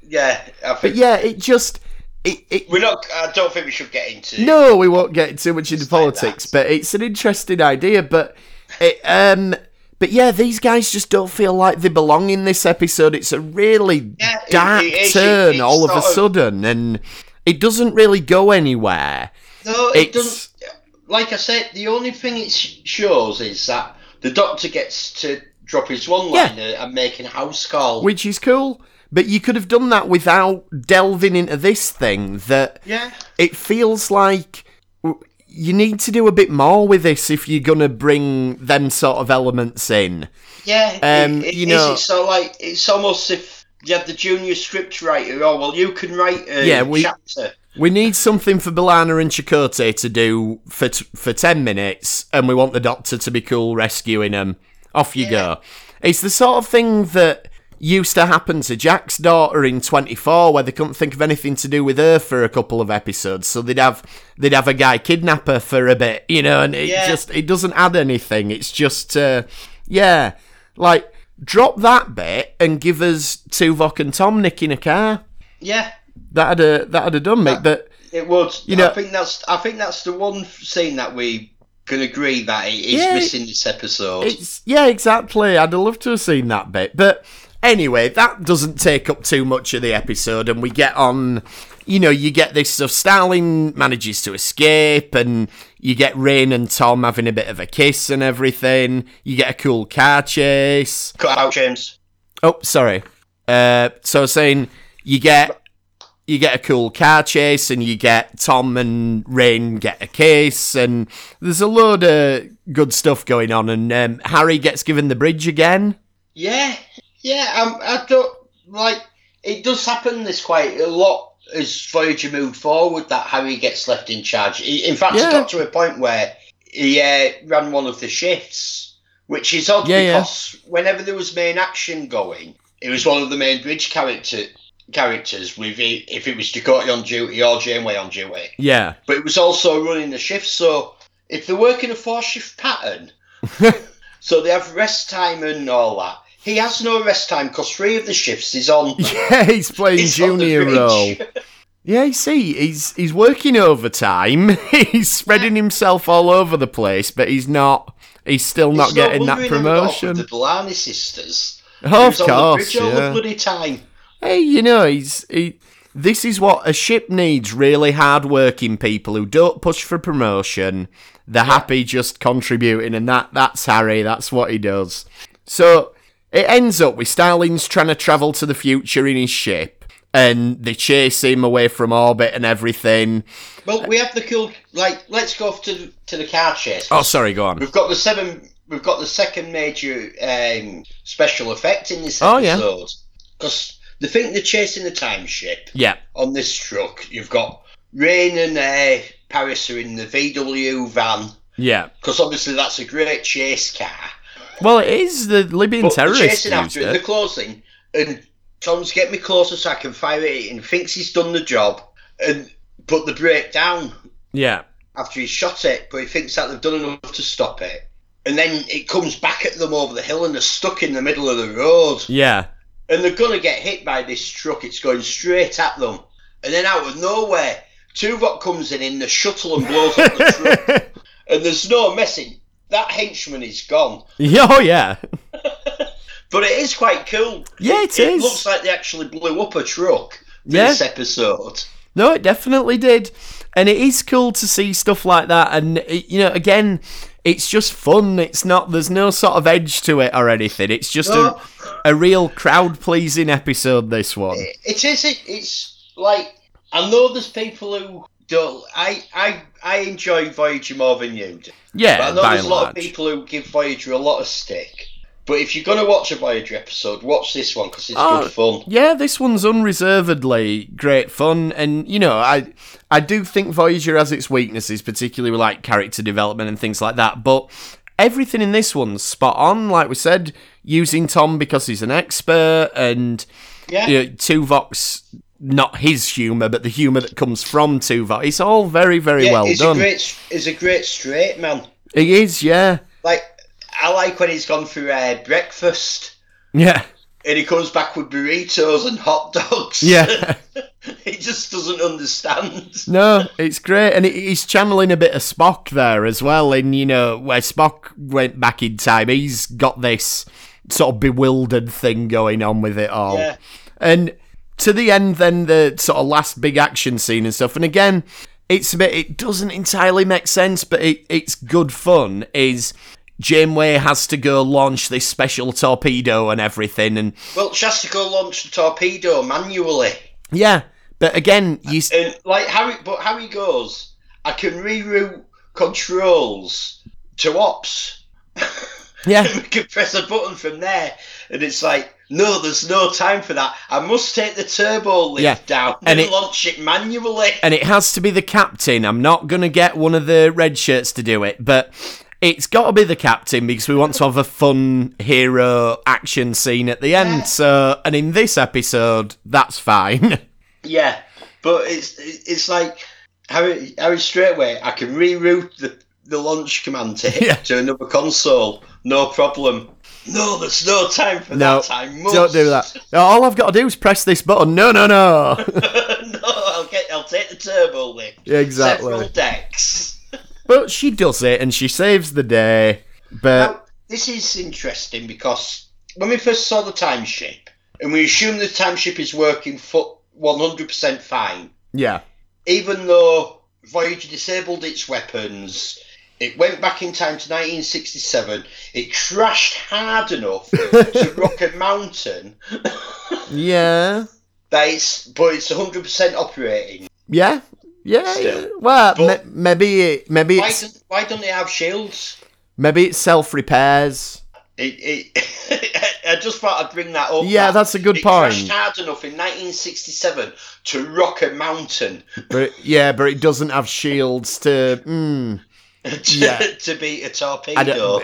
Yeah, I but yeah, it just it, it we're not. I don't think we should get into. No, we won't get too much into Just like politics, but it's an interesting idea. But it, um, but yeah, these guys just don't feel like they belong in this episode. It's a really Yeah, dark it turn all of a sudden, and it doesn't really go anywhere. No, it It's- doesn't. Like I said, the only thing it shows is that the doctor gets to drop his one Yeah. liner and make a house call. which is cool. But you could have done that without delving into this thing. That yeah, it feels like you need to do a bit more with this if you're gonna bring them sort of elements in. yeah. Um, it, it you is. know- It's so like it's almost if you had the junior script writer. Oh well, you can write a Yeah, we- chapter. We need something for B'Elanna and Chakotay to do for t- for ten minutes, and we want the Doctor to be cool rescuing them. Off you go. It's the sort of thing that used to happen to Jack's daughter in Twenty Four, where they couldn't think of anything to do with her for a couple of episodes, so they'd have they'd have a guy kidnap her for a bit, you know, and it Yeah. just it doesn't add anything. It's just uh, yeah, like drop that bit and give us Tuvok and Tom nicking a car. Yeah, That'd have, that'd have done me, but. it would. You know- I think that's. I think that's the one scene that we can agree that it is Yeah, missing this episode. It's yeah, exactly. I'd have loved to have seen that bit, but anyway, that doesn't take up too much of the episode, and we get on. You know, you get this stuff. Starling manages to escape, and you get Rain and Tom having a bit of a kiss and everything. You get a cool car chase. Cut out, James. Oh, sorry. Uh, so saying you get you get a cool car chase, and you get Tom and Rain get a kiss, and there's a load of good stuff going on. And um, Harry gets given the bridge again. Yeah, yeah. Um, I don't like. It does happen this quite a lot as Voyager moved forward. That Harry gets left in charge. In fact, Yeah. it got to a point where he uh, ran one of the shifts, which is odd Yeah, yeah. because whenever there was main action going, it was one of the main bridge character characters. With it, if it was Chakotay on duty or Janeway on duty, Yeah, but it was also running the shift. So if they're working a four shift pattern, so they have rest time and all that. He has no rest time because three of the shifts is on. yeah, he's playing the junior role. Yeah, you see, he's he's working overtime. he's spreading himself all over the place, but he's not. He's still not It's no getting that wonder he never got off promotion. The Blarney sisters. Oh, of was on the course, bridge all the yeah. bloody time. Hey, you know, he's he. This is what a ship needs: really hard-working people who don't push for promotion. They're happy just contributing, and that that's Harry. That's what he does. So it ends up with Starling's trying to travel to the future in his ship, and they chase him away from orbit and everything. Well, we have the cool. Like, let's go off to the, to the car chase. Oh, sorry, go on. We've got the seven. We've got the second major um, special effect in this episode. Oh, yeah. Because they think they're chasing the time ship. Yeah, on this truck. You've got Rain and uh, Paris are in the VW van yeah. because obviously that's a great chase car. Well, it is the Libyan But they're chasing after used it, they're closing, and Tom's get me closer so I can fire it, and thinks he's done the job, and put the brake down Yeah, after he's shot it, but he thinks that they've done enough to stop it. And then it comes back at them over the hill, and they're stuck in the middle of the road. yeah, and they're gonna get hit by this truck. It's going straight at them, and then out of nowhere, Tuvok comes in in the shuttle and blows up the truck, and there's no messing. That henchman is gone, yeah, oh yeah, but it is quite cool. Yeah, it it is. looks like they actually blew up a truck. Yeah. this episode. No, it definitely did. And it is cool to see stuff like that. And, it, you know, again, it's just fun. It's not, there's no sort of edge to it or anything. It's just No. a, a real crowd pleasing episode. This one. It is. It, it's like I know there's people who don't. I I I enjoy Voyager more than you do. Yeah, But I know there's a lot large. of people who give Voyager a lot of stick. But if you're going to watch a Voyager episode, watch this one because it's Oh, good fun. Yeah, this one's unreservedly great fun, and you know, I I do think Voyager has its weaknesses, particularly with like character development and things like that. But everything in this one's spot on. Like we said, using Tom because he's an expert, and Yeah. you know, Tuvok's not his humour, but the humour that comes from Tuvok. It's all very, very yeah, well he's done. a great, he's a great straight man. He is, yeah, Like I like when he's gone through uh, breakfast yeah, and he comes back with burritos and hot dogs. yeah. just doesn't understand. No, it's great, and he's channeling a bit of Spock there as well. In you know where Spock went back in time, he's got this sort of bewildered thing going on with it all. Yeah. And to the end, then the sort of last big action scene and stuff. And again, it's a bit. It doesn't entirely make sense, but it, it's good fun. Is Janeway has to go launch this special torpedo and everything, and Well, she has to go launch the torpedo manually. yeah. But again, you And like how it, but how he goes, I can reroute controls to ops. yeah. we can press a button from there, and it's like, no, there's no time for that. I must take the turbo lift Yeah, down and it- launch it manually. and it has to be the captain. I'm not going to get one of the red shirts to do it, but it's got to be the captain because we want to have a fun hero action scene at the end. So, and in this episode, that's fine. yeah, but it's it's like Harry Harry straightway. I can reroute the the launch command to hit Yeah. to another console, no problem. No, there's no time for no, that. time. Must. don't do that. All I've got to do is press this button. No, no, no. no, I'll get. I'll take the turbo lift. exactly. Several decks. But she does it, and she saves the day. But Now, this is interesting because when we first saw the timeship, and we assume the timeship is working for 100% fine, yeah, even though Voyager disabled its weapons, it went back in time to 1967, it crashed hard enough to rock a mountain yeah, that it's, but it's 100% operating. yeah, yeah. Still. Well, ma- maybe, it, maybe Why it's don't, why don't they have shields? maybe it self repairs. It, it, I just thought I'd bring that up. Yeah, that that's a good it point. crashed hard enough in 1967 to rock a mountain But yeah, but it doesn't have shields to. Mm, to, Yeah. to beat a torpedo.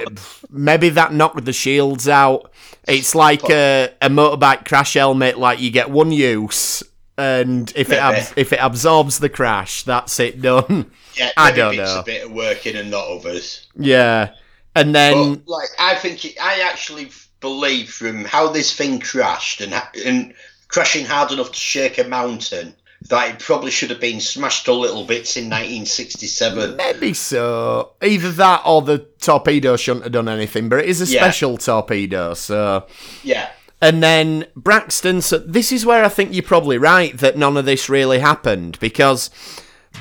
maybe that knocked with the shields out. It's like a, a motorbike crash helmet. Like you get one use, and if it ab- if it absorbs the crash, that's it done. yeah, I maybe don't know. a bit of working and not others. yeah, and then But like, I think it, I actually believe from how this thing crashed and and crashing hard enough to shake a mountain that it probably should have been smashed to little bits in 1967. maybe so. Either that or the torpedo shouldn't have done anything. But it is a Yeah. special torpedo, so. Yeah, And then Braxton, so this is where I think you're probably right that none of this really happened because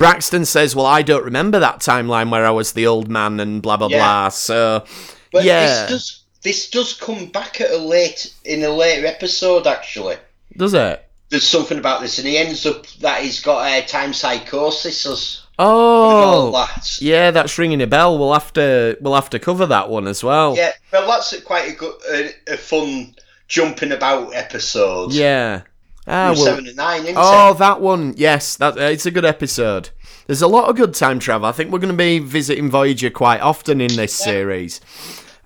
Braxton says, Well, I don't remember that timeline where I was the old man and blah, blah, Yeah. blah. So, but yeah. this does this does come back at a late in a later episode actually. Does it? there's something about this, and he ends up that he's got a time psychosis as- Oh, that. yeah, that's ringing a bell. We'll have to we'll have to cover that one as well. Yeah, well, that's quite a good, a, a fun jumping about episode. Yeah. Ah, well, Seven of Nine, Oh, it? that one. Yes, that uh, it's a good episode. There's a lot of good time travel. I think we're going to be visiting Voyager quite often in this series.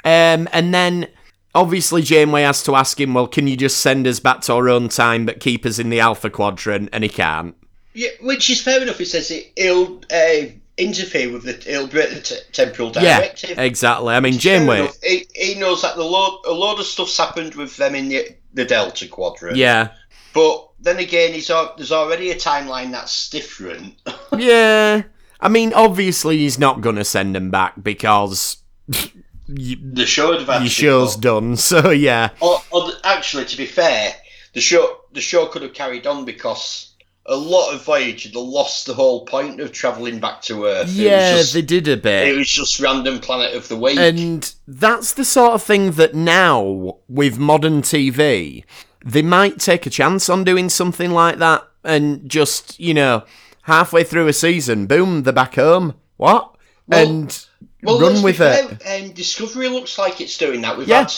Um, and then obviously Janeway has to ask him, "Well, can you just send us back to our own time, but keep us in the Alpha Quadrant?" And he can't. Yeah, which is fair enough. He says it, it'll uh, interfere with the, it'll break the t- temporal directive. Yeah, exactly. I mean, Janeway. He, he knows that the load, a load of stuff's happened with them in the, the Delta Quadrant. Yeah, But then again, he's, there's already a timeline that's different. yeah. I mean, obviously he's not going to send him back because y- the show your show's done. So yeah, Or, or the- actually, to be fair, the show the show could have carried on because a lot of Voyager they lost the whole point of travelling back to Earth. Yeah, just- they did a bit. It was just random planet of the week. And that's the sort of thing that now, with modern TV, they might take a chance on doing something like that and just, you know, halfway through a season, boom, they're back home. What? Well- and well, run with fair, it. Um, Discovery looks like it's doing that. We've Yeah. had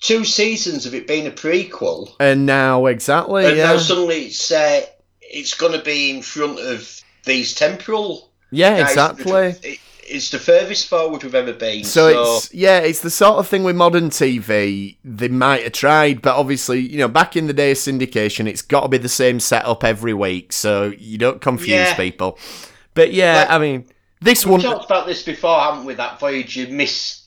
two seasons of it being a prequel, And now, exactly, and yeah. now suddenly it's uh, it's going to be in front of these temporal. yeah, guys. exactly. It- It's the furthest forward we've ever been. So, So, it's yeah, it's the sort of thing with modern TV they might have tried, but obviously, you know, back in the day of syndication, it's got to be the same setup every week, so you don't confuse Yeah. people. But yeah, Like- I mean, this one we one, talked about this before, haven't we? That Voyager missed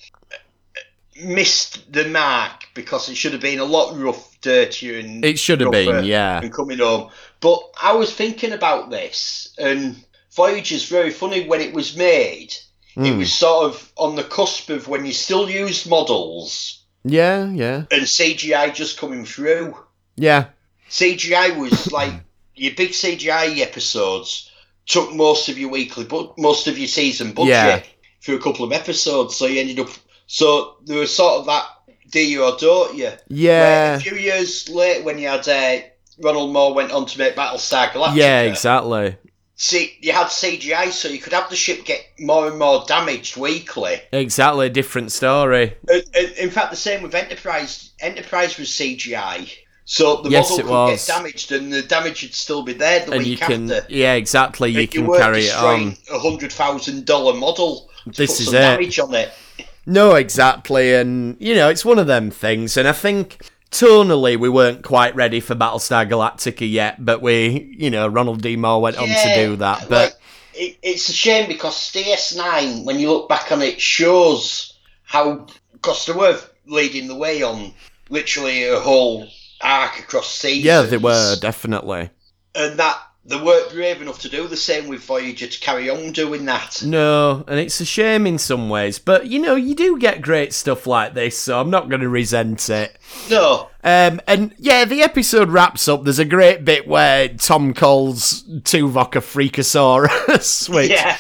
missed the mark because it should have been a lot rough, dirtier, and it should have been, yeah, and coming home. But I was thinking about this, and Voyager's very funny when it was made. It Mm. was sort of on the cusp of when you still used models yeah, yeah, and CGI just coming through. yeah, CGI was like your big CGI episodes took most of your weekly, but most of your season budget Yeah. for a couple of episodes. So you ended up. So there was sort of that do you or don't you? Where yeah, a few years later, when you had uh, Ronald Moore went on to make Battlestar Galactica. yeah, exactly, See, you had CGI, so you could have the ship get more and more damaged weekly. exactly, a different story. And, and in fact, the same with Enterprise. Enterprise was CGI, so the Yes, model could was. get damaged, and the damage would still be there the And you week can, after. yeah, exactly, you And can carry it on. A hundred thousand dollar model. This is some it. damage on it. No, exactly, and you know, it's one of them things, and I think tonally we weren't quite ready for Battlestar Galactica yet, but we, you know, Ronald D. Moore went on to do that, but it, it's a shame because DS9, when you look back on it, shows how because they were leading the way on literally a whole arc across seasons. yeah, they were definitely. and that they weren't brave enough to do the same with Voyager to carry on doing that. No, and it's a shame in some ways, but you know, you do get great stuff like this, so I'm not going to resent it. No, Um, and yeah, the episode wraps up. There's a great bit where Tom calls Tuvok a freakosaurus, which yeah.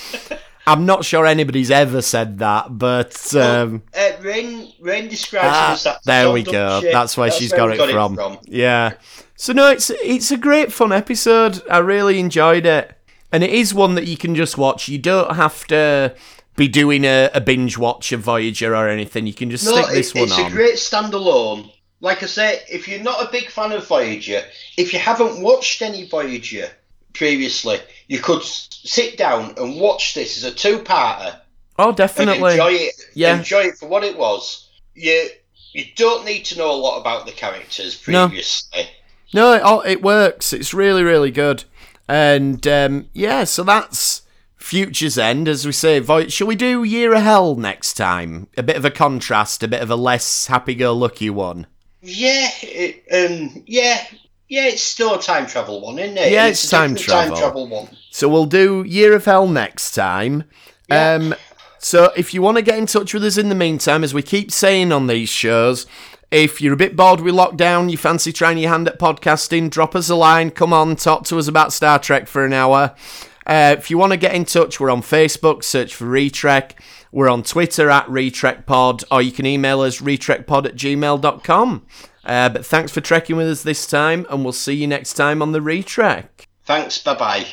I'm not sure anybody's ever said that, but um, Uh, Rain, Rain describes it ah, as that. there we go. shit. That's where she's where got, we it, from. Yeah. So no, it's it's a great fun episode. I really enjoyed it, and it is one that you can just watch. You don't have to be doing a, a binge watch of Voyager or anything. You can just No, stick this it- one it's on. It's a great standalone. Like I say, if you're not a big fan of Voyager, if you haven't watched any Voyager previously, you could sit down and watch this as a two-parter oh, and definitely. enjoy it. Yeah. Enjoy it for what it was. You you don't need to know a lot about the characters previously. No, it, all- it works. It's really, really good. And um, yeah, so that's Future's End, as we say. Shall we do Year of Hell next time? A bit of a contrast, a bit of a less happy-go-lucky one. Yeah, it, um, yeah, yeah. It's still a time travel one, isn't it? Yeah, it's a time travel. Time travel one. So we'll do Year of Hell next time. Yeah. Um, so if you want to get in touch with us in the meantime, as we keep saying on these shows, if you're a bit bored with lockdown, you fancy trying your hand at podcasting, drop us a line. Come on, talk to us about Star Trek for an hour. Uh, if you want to get in touch, we're on Facebook, search for Retrek. We're on Twitter at RetrekPod, or you can email us retrekpod at gmail.com. Uh, but thanks for trekking with us this time, and we'll see you next time on the Retrek. Thanks. Bye bye.